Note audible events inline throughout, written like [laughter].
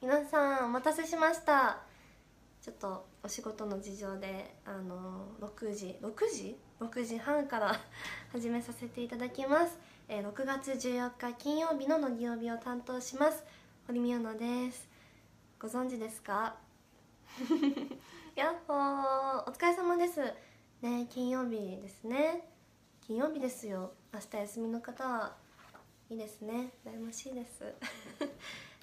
皆さんお待たせしました。ちょっとお仕事の事情であの6時6時 ?6 時半から [laughs] 始めさせていただきます、えー6月14日金曜日の乃木曜日を担当します。堀美央奈です。ご存知ですか？[laughs] やっほー。お疲れ様です。ね金曜日ですね。金曜日ですよ。明日休みの方はいいですね。羨ましいです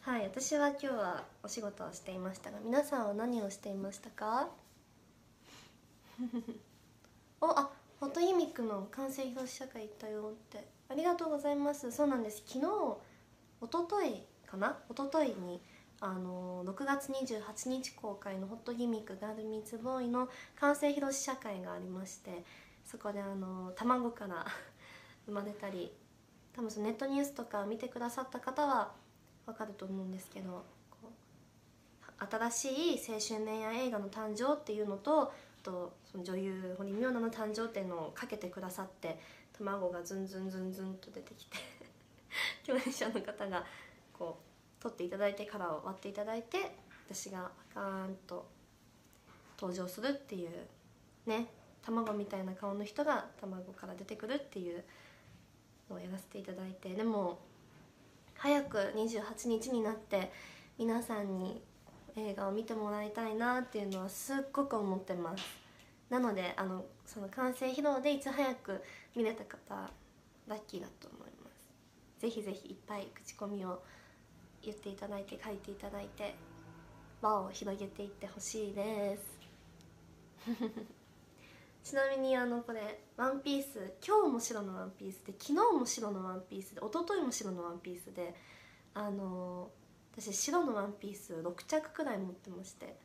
はい私は今日はお仕事をしていましたが皆さんは何をしていましたか？[laughs] おあフォトギミックの完成披露試写会行ったよって。ありがとうございます。そうなんです。昨日一昨日かな？一昨日にあの6月28日公開の「ホットギミックガールミーツボーイ」の完成披露試写会がありましてそこであの卵から生まれたり多分そのネットニュースとか見てくださった方はわかると思うんですけど新しい青春恋愛映画の誕生っていうのとあとその女優堀美央奈の誕生っていうのをかけてくださって卵がズンズンズンズンと出てきて [laughs] 共演者の方がこう取っていただいて殻を割っていただいて私がガーンと登場するっていうね卵みたいな顔の人が卵から出てくるっていうのをやらせていただいてでも早く28日になって皆さんに映画を見てもらいたいなっていうのはすっごく思ってます。なのであのその完成披露でいち早く見れた方ラッキーだと思います。ぜひぜひいっぱい口コミを言っていただいて書いていただいて輪を広げていってほしいです。ちなみにあのこれワンピース今日も白のワンピースで昨日も白のワンピースで一昨日も白のワンピースであの私白のワンピース6着くらい持ってまして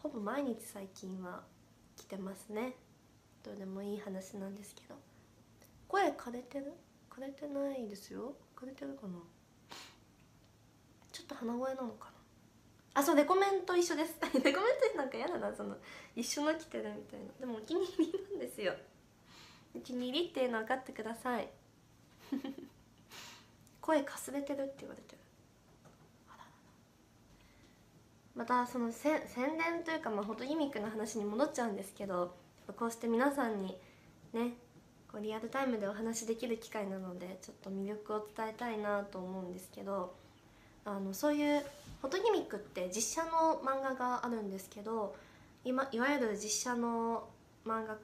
ほぼ毎日最近は着てますね。どうでもいい話なんですけど。声枯れてる？枯れてないですよ。枯れてるかな？ちょっと鼻声なのかな？あそうレコメンと一緒です。[laughs] レコメントなんか嫌だなその一緒の着てるみたいな。でもお気に入りなんですよ。お気に入りっていうの分かってください。[laughs] 声かすれてるって言われてる。あららら。またそのせ宣伝というかまあフォトギミックの話に戻っちゃうんですけどこうして皆さんにねこうリアルタイムでお話できる機会なのでちょっと魅力を伝えたいなと思うんですけどあのそういうフォトギミックって実写の漫画があるんですけど今いわゆる実写の漫画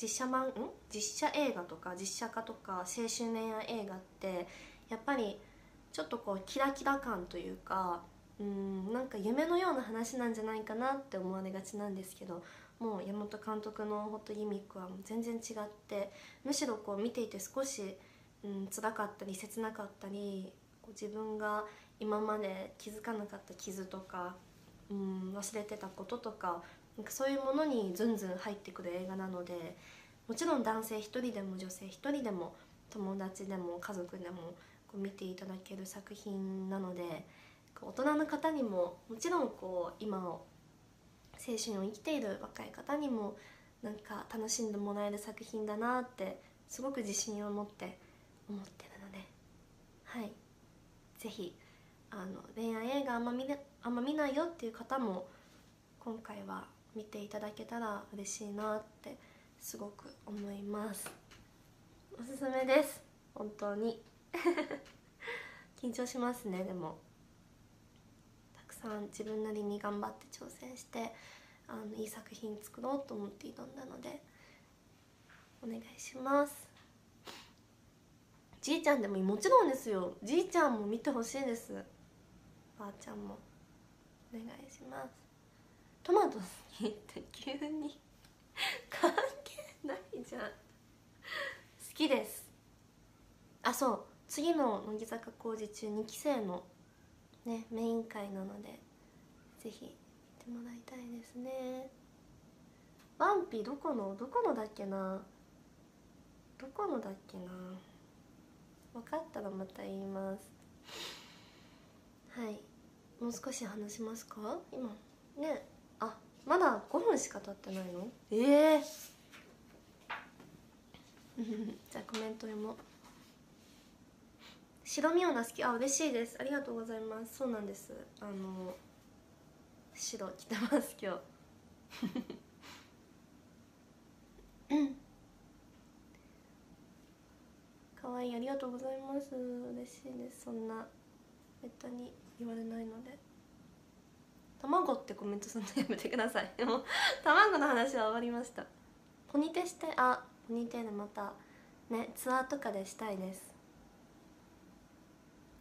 実写漫ん？実写映画とか実写化とか青春恋愛映画ってやっぱりちょっとこうキラキラ感というかうんなんか夢のような話なんじゃないかなって思われがちなんですけどもう山本監督のホットギミックは全然違ってむしろこう見ていて少し、うん、辛かったり切なかったりこう自分が今まで気づかなかった傷とか、うん、忘れてたこととかなんかそういうものにズンズン入ってくる映画なのでもちろん男性一人でも女性一人でも友達でも家族でもこう見ていただける作品なので大人の方にももちろんこう今を青春を生きている若い方にもなんか楽しんでもらえる作品だなってすごく自信を持って思ってるのではい。ぜひあの恋愛映画あんま見れあんま見ないよっていう方も今回は見ていただけたら嬉しいなってすごく思います。おすすめです。本当に。[laughs] 緊張しますねでも。たくさん自分なりに頑張って挑戦してあのいい作品作ろうと思って挑んだのでお願いします。じいちゃんでももちろんですよ。じいちゃんも見てほしいです。ばあちゃんもお願いします。トマト好きって急に関係ないじゃん。好きです。あそう。次の乃木坂工事中2期生のねメイン会なのでぜひ見てもらいたいですね。ワンピどこのどこのだっけな？どこのだっけな？分かったらまた言います。はい。もう少し話しますか？今。ね。あまだ5分しか経ってないの？ええ。ー、[laughs] じゃあコメント読もう。白身オナ好き。あ嬉しいです。ありがとうございます。そうなんです。あの白着てます今日。う [laughs] ん可愛い。ありがとうございます。嬉しいです。そんなめったに言われないので。卵ってコメントするのやめてください。でも卵の話は終わりました。ポニテしてあポニテールまたねツアーとかでしたいです。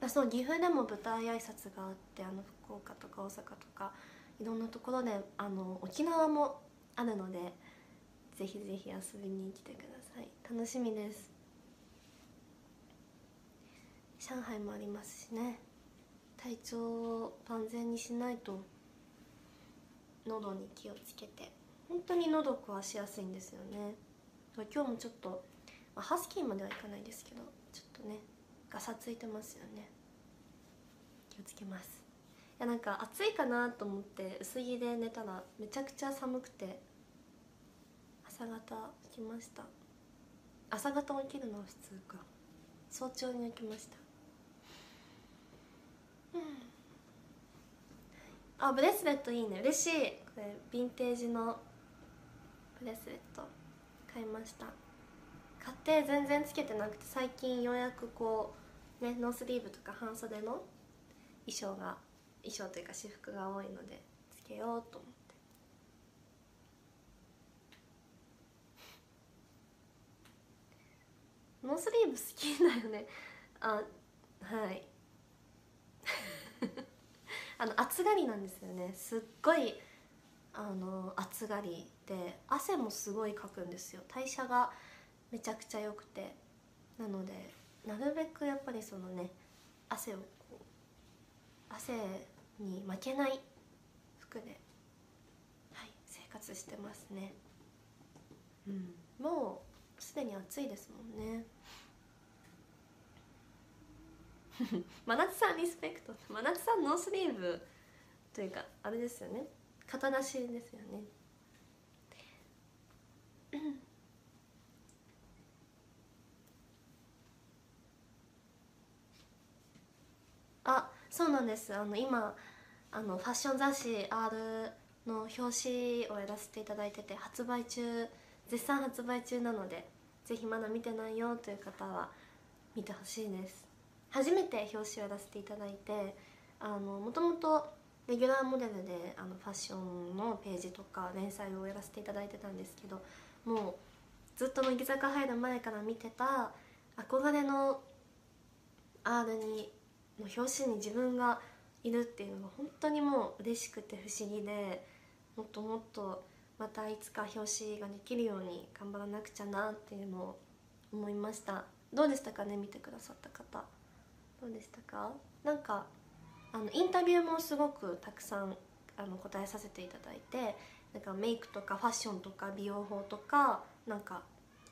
あそう岐阜でも舞台挨拶があってあの福岡とか大阪とかいろんなところであの沖縄もあるのでぜひぜひ遊びに来てください。楽しみです。上海もありますしね。体調を万全にしないと喉に気をつけて。本当に喉壊しやすいんですよね。今日もちょっと、まあ、ハスキーまではいかないですけどちょっとねガサついてますよね。気をつけます。いやなんか暑いかなと思って薄着で寝たらめちゃくちゃ寒くて朝方起きました。朝方起きるのは普通か。早朝に起きました。あブレスレットいいね。嬉しい。これヴィンテージのブレスレット買いました。買って全然つけてなくて最近ようやくこうねノースリーブとか半袖の衣装が衣装というか私服が多いのでつけようと思って。ノースリーブ好きだよね。あはい。の暑がりなんですよね。すっごいあの暑がりで汗もすごいかくんですよ。代謝がめちゃくちゃ良くて。なのでなるべくやっぱりそのね汗をこう汗に負けない服で、はい、生活してますね。うん。もうすでに暑いですもんね。[laughs] 真夏さんリスペクト。真夏さんノースリーブというかあれですよね。肩出しですよね。あそうなんです。あの今あのファッション雑誌 R の表紙をやらせていただいてて発売中絶賛発売中なのでぜひまだ見てないよという方は見てほしいです。初めて表紙をやらせていただいてもともとレギュラーモデルであのファッションのページとか連載をやらせていただいてたんですけどもうずっと乃木坂入る前から見てた憧れの R にの表紙に自分がいるっていうのが本当にもう嬉しくて不思議でもっともっとまたいつか表紙ができるように頑張らなくちゃなっていうのを思いました。どうでしたかね見てくださった方。どうでしたか？なんかあのインタビューもすごくたくさんあの答えさせていただいてなんかメイクとかファッションとか美容法とかなんか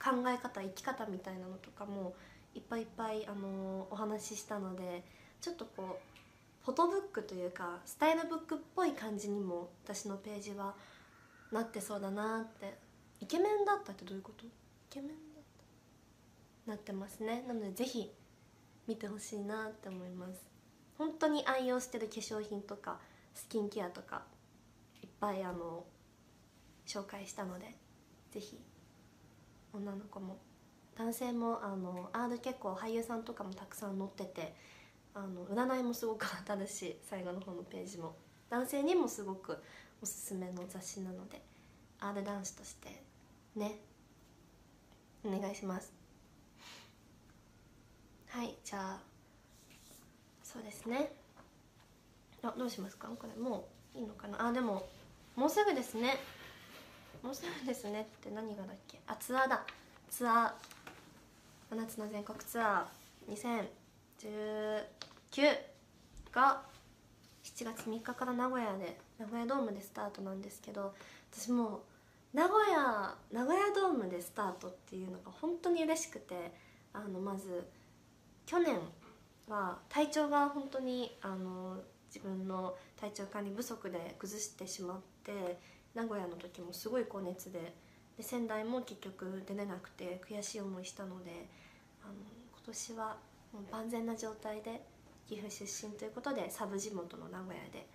考え方生き方みたいなのとかもいっぱいいっぱいあのお話ししたのでちょっとこうフォトブックというかスタイルブックっぽい感じにも私のページはなってそうだなって。イケメンだったってどういうこと？イケメンだった。なってますね。なのでぜひ見てほしいなって思います。本当に愛用してる化粧品とかスキンケアとかいっぱいあの紹介したのでぜひ女の子も。男性もあの R 結構俳優さんとかもたくさん載っててあの占いもすごく当たるし最後の方のページも。男性にもすごくおすすめの雑誌なので R 男子としてねお願いします。はいじゃあそうですね。あどうしますか？これもういいのかな？あでももうすぐですね。もうすぐですね。って何がだっけ？あツアーだ。ツアー。7つの全国ツアー。2019が7月3日から名古屋で名古屋ドームでスタートなんですけど私もう名古屋名古屋ドームでスタートっていうのが本当に嬉しくてあのまず去年は体調が本当にあの自分の体調管理不足で崩してしまって名古屋の時もすごい高熱でで仙台も結局出れなくて悔しい思いしたのであの今年はもう万全な状態で岐阜出身ということでサブ地元の名古屋で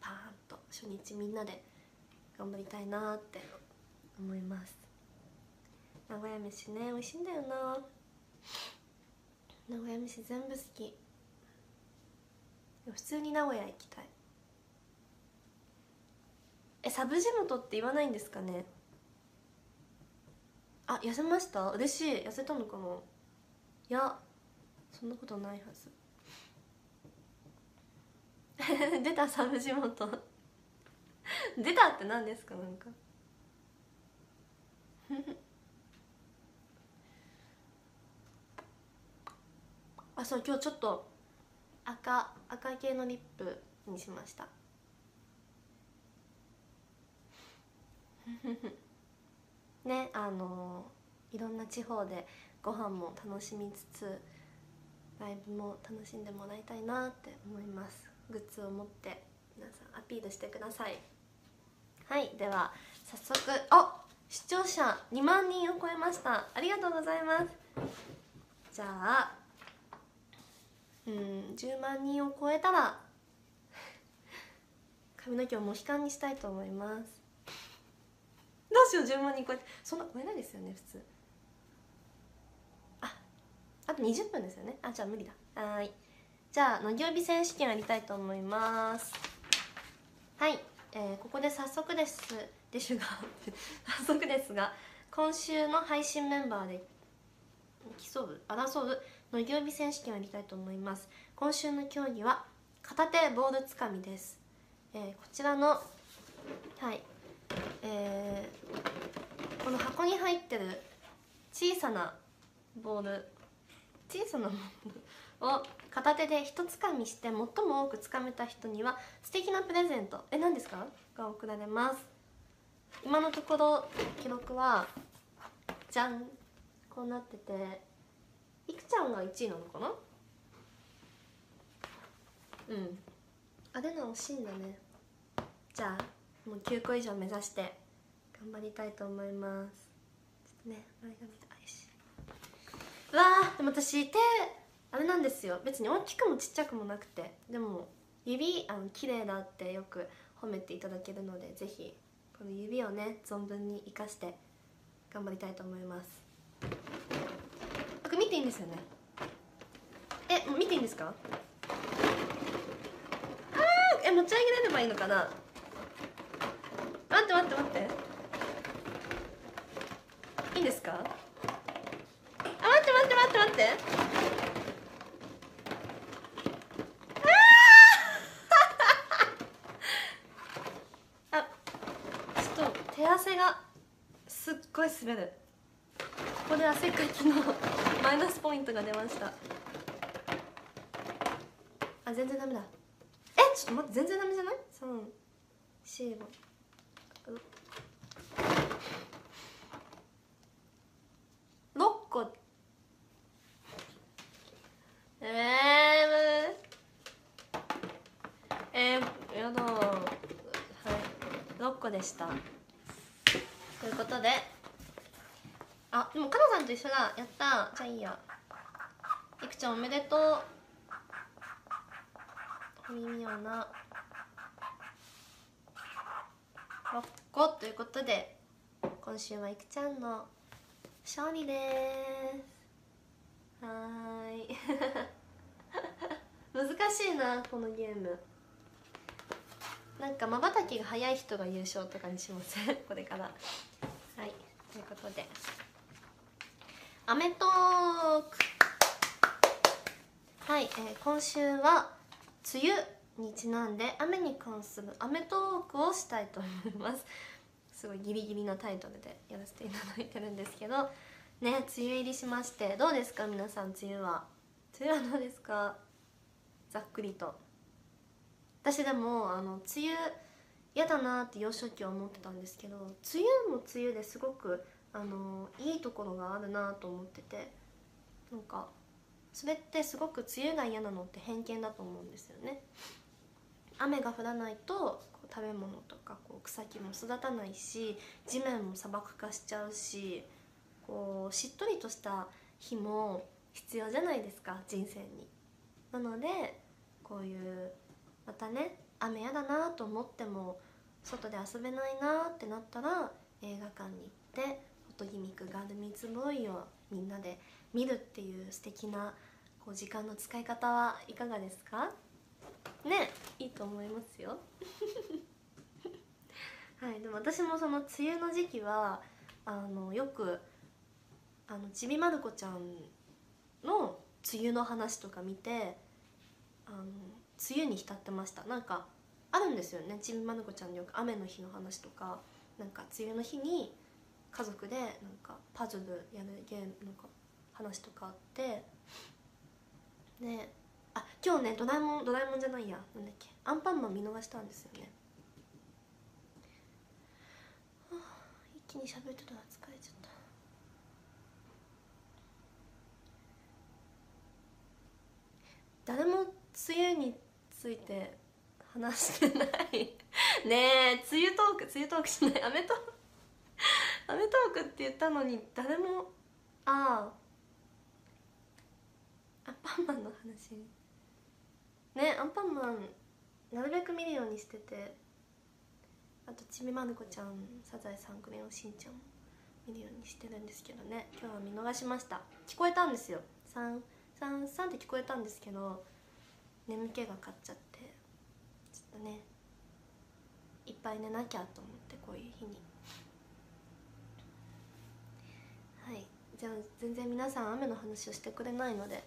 パーンと初日みんなで頑張りたいなって思います。名古屋飯ね美味しいんだよな。名古屋飯全部好き。普通に名古屋行きたい。えサブジムトって言わないんですかね？あ痩せました？嬉しい。痩せたのかないやそんなことないはず。[laughs] 出たサブジモト出たって何ですか？なんか。あそう今日ちょっと赤赤系のリップにしました。[laughs] ねあのいろんな地方でご飯も楽しみつつライブも楽しんでもらいたいなって思います。グッズを持って皆さんアピールしてください。はいでは早速あ視聴者2万人を超えました。ありがとうございます。じゃあうん10万人を超えたら髪の毛をモヒカンにしたいと思います。どうしよう10万人超えて。そんな超えないですよね普通。ああと20分ですよね。あじゃあ無理だ。はい。じゃあのぎょうび選手権やりたいと思います。はい、えー、ここで早速です。ですが [laughs] 早速ですが今週の配信メンバーで競う争うのぎょうび選手権をやりたいと思います。今週の競技は片手ボールつかみです、えー、こちらのはい。えー、この箱に入ってる小さなボール小さなボールを片手で一つかみして最も多くつかめた人には素敵なプレゼント。え何ですか？が贈られます。今のところ記録はじゃんこうなってていくちゃんが1位なのかな？うん。あれな惜しいんだね。じゃあもう9個以上目指して頑張りたいと思います。ちょっとね前髪が愛しうわーでも私手あれなんですよ。別に大きくもちっちゃくもなくて。でも指あの綺麗だってよく褒めていただけるのでぜひこの指をね存分に生かして頑張りたいと思いますていいんですよね？え見ていいんですか？あえ持ち上げられればいいのかな？待って待って待って。いいんですか？あ待って待って待って待って。あ [laughs] ちょっと手汗がすっごい滑る。ここで汗かきのマイナスポイントが出ました。あ全然ダメだ。えちょっと待って全然ダメじゃない ?345 6個えー、えー、やだはい。6個でした。ということで。あでもかなさんと一緒だ。やった。じゃあいいや。いくちゃんおめでとう。お耳はな。6個ということで今週はいくちゃんの勝利です。はーい。[laughs] 難しいなこのゲーム。なんかまばたきが早い人が優勝とかにしません [laughs] これから。はい。ということで『アメトーク』はい、えー、今週は梅雨にちなんで雨に関する『アメトーク』をしたいと思います。[laughs] すごいギリギリなタイトルでやらせていただいてるんですけど。ね梅雨入りしましてどうですか皆さん梅雨は？梅雨はどうですか？ざっくりと。私でもあの梅雨嫌だなって幼少期は思ってたんですけど梅雨も梅雨ですごくあのいいところがあるなと思っててなんかそれってすごく梅雨が嫌なのって偏見だと思うんですよね。雨が降らないと食べ物とかこう草木も育たないし地面も砂漠化しちゃうしこうしっとりとした日も必要じゃないですか人生に。なのでこういうまたね雨やだなと思っても外で遊べないなってなったら映画館に行ってフォトギミックガールミーツボーイをみんなで見るっていう素敵なこう時間の使い方はいかがですか？ねいいと思いますよ。[laughs] はいでも私もその梅雨の時期はあのよくあのちびまる子ちゃんの梅雨の話とか見てあの梅雨に浸ってました。なんかあるんですよね。ちびまる子ちゃんによく雨の日の話とかなんか梅雨の日に家族でなんかパズルやるゲームなんか話とかあって。であ今日ねドラえもんドラえもんじゃないや。なんだっけ。アンパンマン見逃したんですよね。はあ一気に喋ってたら疲れちゃった。誰も梅雨について話してない。ねえ梅雨トーク梅雨トークしない。アメトークアメトークって言ったのに誰もああ。アンパンマンの話。ねアンパンマンなるべく見るようにしてて。あとちびまる子ちゃんサザエさんクレヨンしんちゃんも見るようにしてるんですけどね。今日は見逃しました。聞こえたんですよ。3 3 3って聞こえたんですけど眠気が勝っちゃって。ちょっとねいっぱい寝なきゃと思ってこういう日にはいじゃあ全然皆さん雨の話をしてくれないので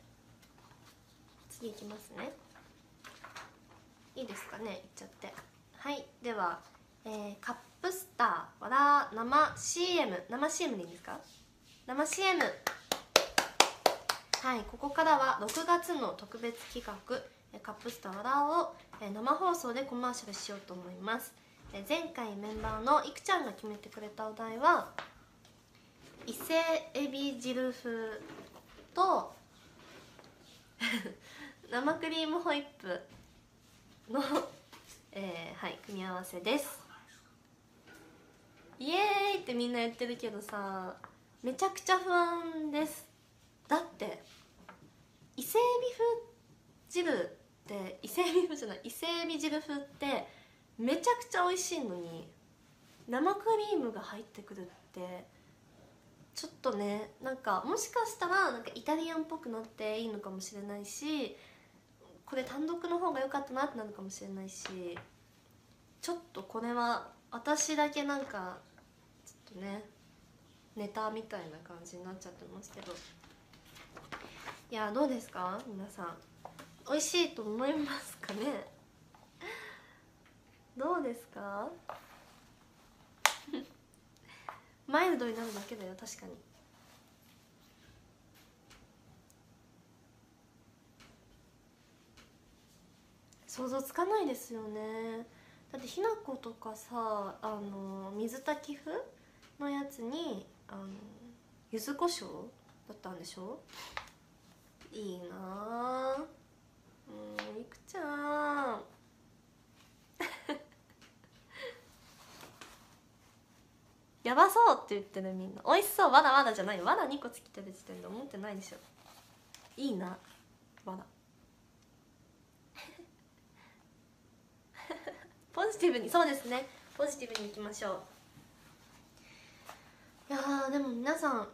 次いきますね。いいですかねいっちゃって。はいでは、えー、カップスターわら生 CM 生 CM でいいですか？生 CM はいここからは6月の特別企画カップスターわらを生放送でコマーシャルしようと思います。前回メンバーのいくちゃんが決めてくれたお題は伊勢エビ汁風と [laughs] 生クリームホイップの、えー、はい組み合わせです。イエーイってみんな言ってるけどさめちゃくちゃ不安です。だって伊勢エビ風汁って伊勢エビ風じゃない伊勢エビ汁風ってめちゃくちゃ美味しいのに生クリームが入ってくるってちょっとねなんかもしかしたらなんかイタリアンっぽくなっていいのかもしれないしこれ単独の方が良かったなってなるかもしれないしちょっとこれは私だけなんかちょっとねネタみたいな感じになっちゃってますけど。いやどうですか？皆さん。美味しいと思いますかね？どうですか？マイルドになるだけだよ確かに。想像つかないですよね。だってひな粉とかさあの水炊き風のやつにあの柚子胡椒だったんでしょ？いいなうんいくちゃん。やばそうって言ってるみんな。美味しそう。わらわらじゃないわら2個つきてる時点で思ってないでしょいいな。わら [laughs] ポジティブにそうですね。ポジティブにいきましょう。いやでも皆さん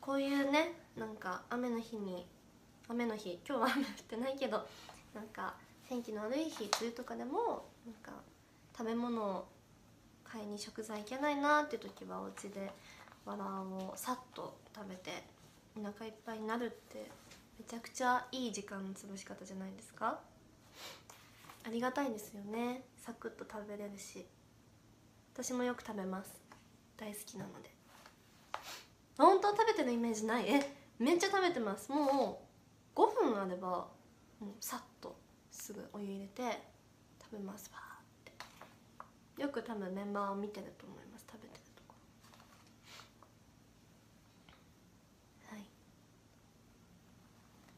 こういうねなんか雨の日に雨の日。今日は雨降ってないけどなんか天気の悪い日梅雨とかでもなんか食べ物を買いに食材いけないなっていう時はお家でわらをさっと食べてお腹いっぱいになるってめちゃくちゃいい時間の過ごし方じゃないですか？ありがたいですよね。サクッと食べれるし。私もよく食べます。大好きなので。本当食べてるイメージない？え？めっちゃ食べてます。もう5分あればもうさっとすぐお湯入れて食べます。わよく多分メンバーを見てると思います食べてるところ。はい。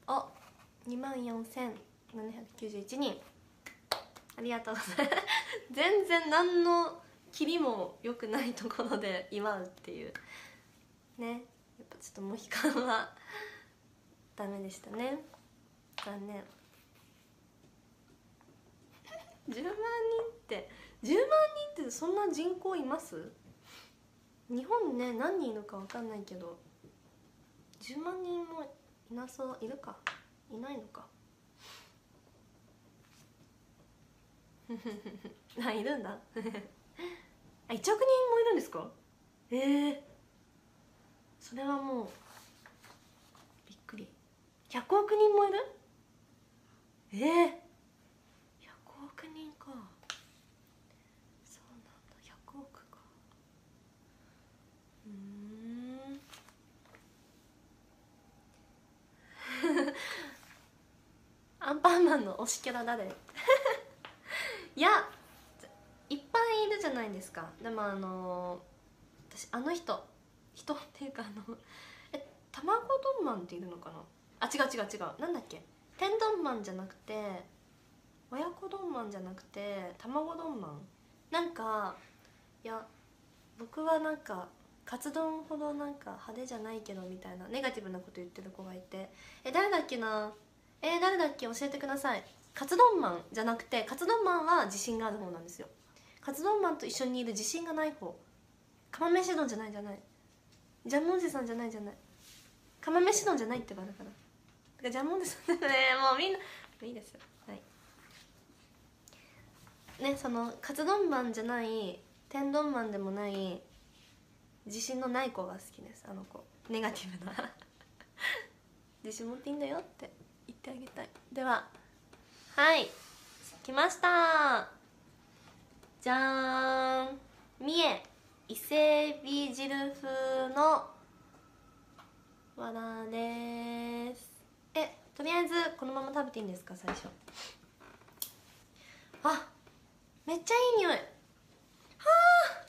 お2万4791人。ありがとうございます。全然何の切りも良くないところで祝うっていう。ね。やっぱちょっとモヒカンはダメでしたね。残念。10万人って10万人ってそんな人口います？日本ね何人いるか分かんないけど10万人もいなそういるか？いないのか？[laughs] あいるんだ。[laughs] あ1億人もいるんですか？ええー、それはもうびっくり。100億人もいる？ええー、100億人かそうなんだ100億かうんアンパンマンの推しキャラ誰 [laughs] いやいっぱいいるじゃないですか。でもあの私あの人人っていうかあのえ卵丼マンっているのかな？あ違う違う違う。なんだっけ？天丼マンじゃなくて親子丼マンじゃなくて卵丼マン。なんかいや僕はなんかカツ丼ほどなんか派手じゃないけどみたいなネガティブなこと言ってる子がいて。え誰だっけな？え誰だっけ？教えてください。カツ丼マンじゃなくてカツ丼マンは自信がある方なんですよ。カツ丼マンと一緒にいる自信がない方。釜飯丼じゃないじゃない。ジャムおじさんじゃないじゃない。釜飯丼じゃないってばだからジャムおじさんね。[laughs] もうみんな。いいですよ。はい。ねそのカツ丼マンじゃない天丼マンでもない自信のない子が好きです。あの子。ネガティブな。[laughs] 自信持っていいんだよって。ってあげたい。でははい来ました。じゃーん。三重伊勢海老汁風のわらです。えとりあえずこのまま食べていいんですか最初。あめっちゃいい匂い。はあ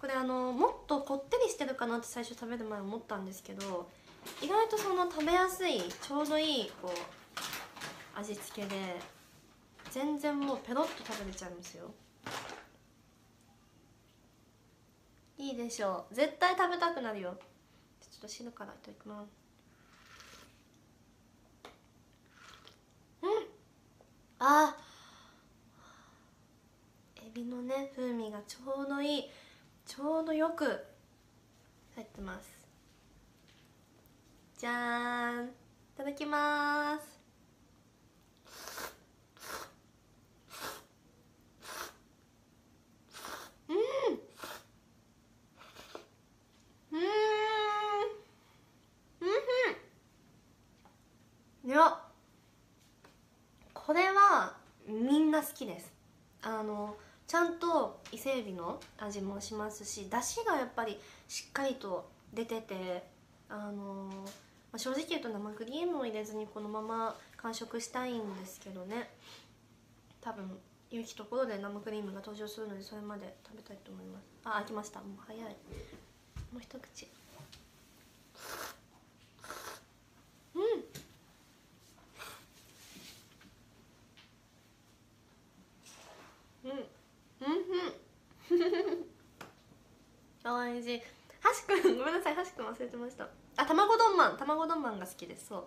これあのもっとこってりしてるかなって最初食べる前思ったんですけど意外とその食べやすいちょうどいいこう味付けで全然もうペロッと食べれちゃうんですよ。いいでしょう。絶対食べたくなるよ。ちょっと汁からいただきますうん。あ。エビのね風味がちょうどいい。ちょうどよく入ってます。じゃーん。いただきます。いやこれはみんな好きです。あのちゃんと伊勢海老の味もしますし出汁がやっぱりしっかりと出ててあの正直言うと生クリームを入れずにこのまま完食したいんですけどね。多分良きところで生クリームが登場するのでそれまで食べたいと思います。あ開きました。もう早い。もう一口。うん。うん。うんうん。あおいしいしくんごめんなさいはしくん忘れてました。あ卵丼マン卵丼マンが好きですそう。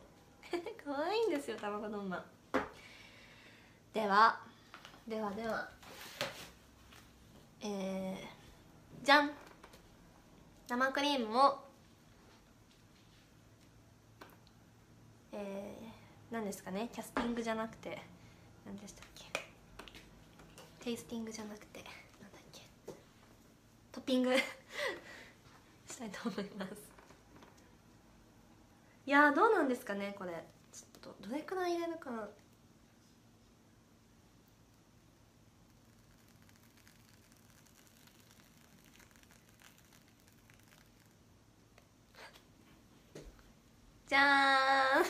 [laughs] 可愛いんですよ卵丼マン。ではではでは。えー、じゃん。生クリームを。えー、何ですかねキャスティングじゃなくて。何でしたっけ？テイスティングじゃなくてなんだっけ？トッピング。したいと思います。いやどうなんですかねこれ。ちょっとどれくらい入れるかな。[laughs] じゃーん。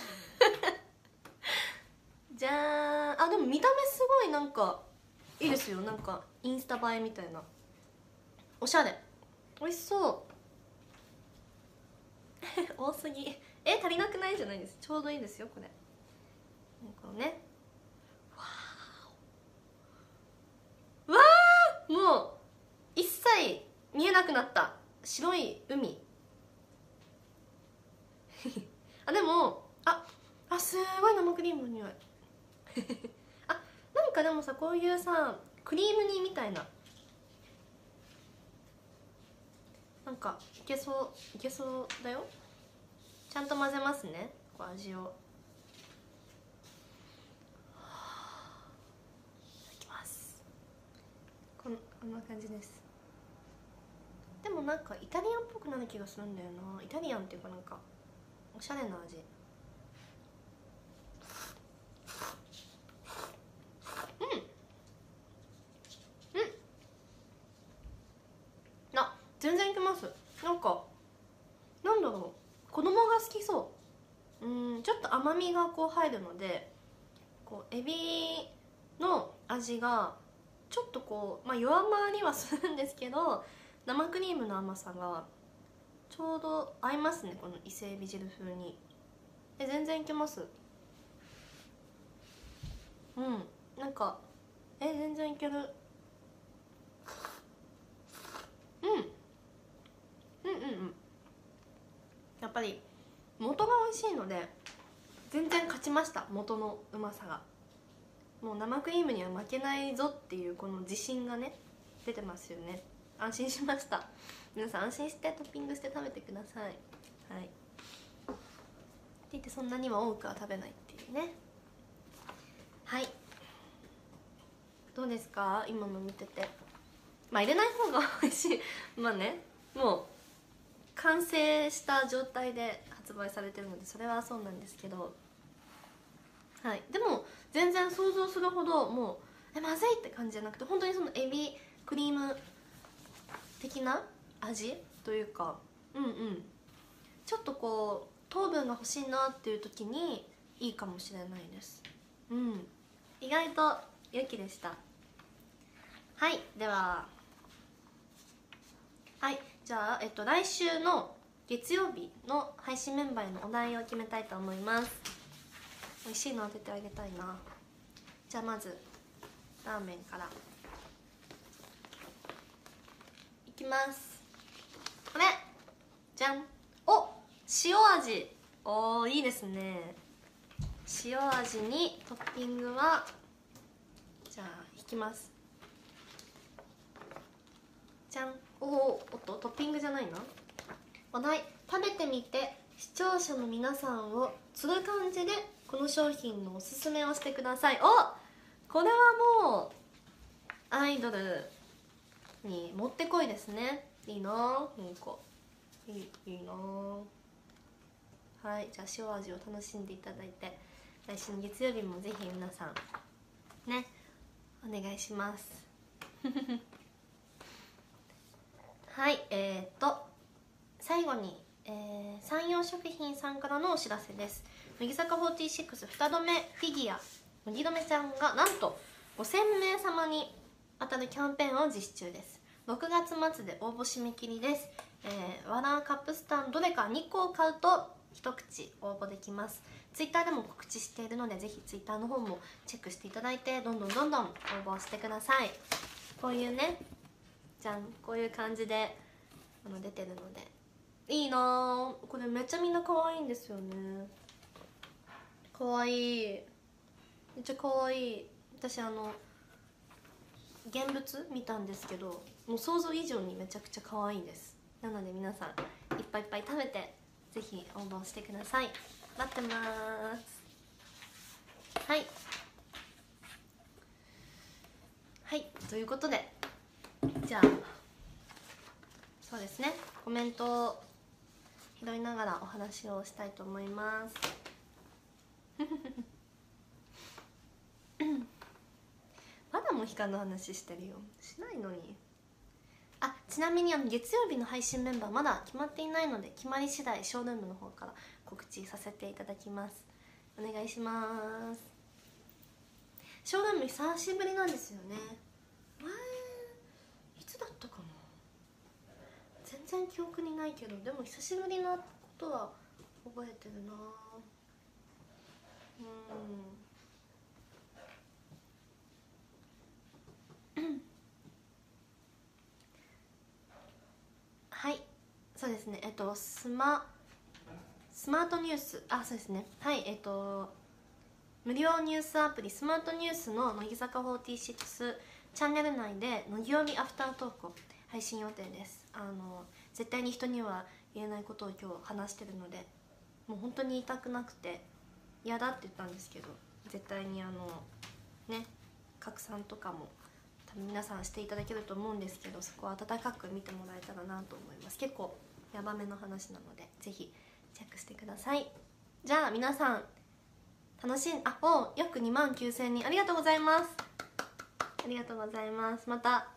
[laughs] じゃーん。あでも見た目すごいなんかいいですよ。なんかインスタ映えみたいな。おしゃれ。美味しそう。[laughs] 多すぎ。え足りなくない？じゃないです。ちょうどいいですよこれ。このね。わーわーもう一切見えなくなった。白い海。[laughs] あでもああすごい生クリームの匂い。[laughs] あなんかでもさこういうさクリーム煮みたいななんかいけそういけそうだよ。ちゃんと混ぜますねこう味を。いただきます。こんこんな感じです。でもなんかイタリアンっぽくなる気がするんだよな。イタリアンっていうかなんかおしゃれな味うんうんあ全然いけますなんかなんだろう子供が好きそううんちょっと甘みがこう入るのでこうエビの味がちょっとこう、まあ、弱まりはするんですけど生クリームの甘さがちょうど合いますねこの伊勢エビ汁風に。え全然いけます？うん。なんかえ全然いける。うん。うんうんうん。やっぱり元が美味しいので全然勝ちました元のうまさが。もう生クリームには負けないぞっていうこの自信がね出てますよね。安心しました。皆さん安心してトッピングして食べてください。はい。って言ってそんなには多くは食べないっていうね。はい。どうですか？今の見てて。まあ入れない方が美味しい。まあね。もう完成した状態で発売されてるのでそれはそうなんですけど。はい。でも全然想像するほどもうえまずいって感じじゃなくて本当にそのエビクリーム的な味というか。うんうん。ちょっとこう糖分が欲しいなっていう時にいいかもしれないです。うん。意外と良きでした。はい。では。はい。じゃあ、えっと、来週の月曜日の配信メンバーへのお題を決めたいと思います。美味しいの当ててあげたいな。じゃあまずラーメンから。いきます。これ。じゃん。お塩味。おーいいですね。塩味にトッピングはじゃあ引きます。じゃん。おおおっとトッピングじゃないな。お題食べてみて視聴者の皆さんを釣る感じでこの商品のおすすめをしてください。おこれはもうアイドルにもってこいですね。いいななんかいいいいなはいじゃあ塩味を楽しんでいただいて来週の月曜日もぜひ皆さんねお願いします。[laughs] はいえー、っと最後に、えー、山陽食品さんからのお知らせです。乃木坂462度目フィギュア。麦留ちゃんがなんと5000名様に当たるキャンペーンを実施中です。6月末で応募締め切りです、えー、ワラーカップスタンどれか2個を買うと一口応募できます。ツイッターでも告知しているのでぜひツイッターの方もチェックしていただいてどんどんどんどん応募してください。こういうねじゃんこういう感じであの出てるので。いいな。これめっちゃみんな可愛いんですよね。可愛い。めっちゃ可愛い。私あの現物見たんですけどもう想像以上にめちゃくちゃ可愛いです。なので皆さんいっぱいいっぱい食べてぜひ応募してください。待ってます。はい。はい。ということでじゃあそうですね。コメント拾いながらお話をしたいと思います。[laughs] まだモヒカンの話してるよ。しないのに。あちなみにあの月曜日の配信メンバーまだ決まっていないので決まり次第ショールームの方から告知させていただきます。お願いします。ショールーム久しぶりなんですよね前いつだったかな全然記憶にないけどでも久しぶりなことは覚えてるな。うん。はい。そうですね。えっとスマスマートニュース。あそうですね。はいえっと無料ニュースアプリスマートニュースの乃木坂46チャンネル内で乃木曜日アフタートークを配信予定です。あの絶対に人には言えないことを今日話してるのでもう本当に言いたくなくて嫌だって言ったんですけど絶対にあのね拡散とかも多分皆さんしていただけると思うんですけどそこは温かく見てもらえたらなと思います。結構ヤバめの話なのでぜひチェックしてください。じゃあ皆さん楽しんあお約2万9000人。ありがとうございます。ありがとうございます。また。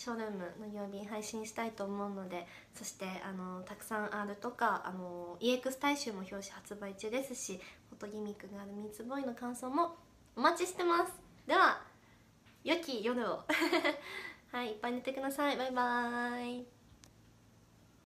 ショールームの曜日配信したいと思うのでそしてあのたくさん R とかあの EX 大衆も表紙発売中ですしフォトギミックがあるミーツボーイの感想もお待ちしてます。では良き夜を。[laughs] はいいっぱい寝てください。バイバーイ。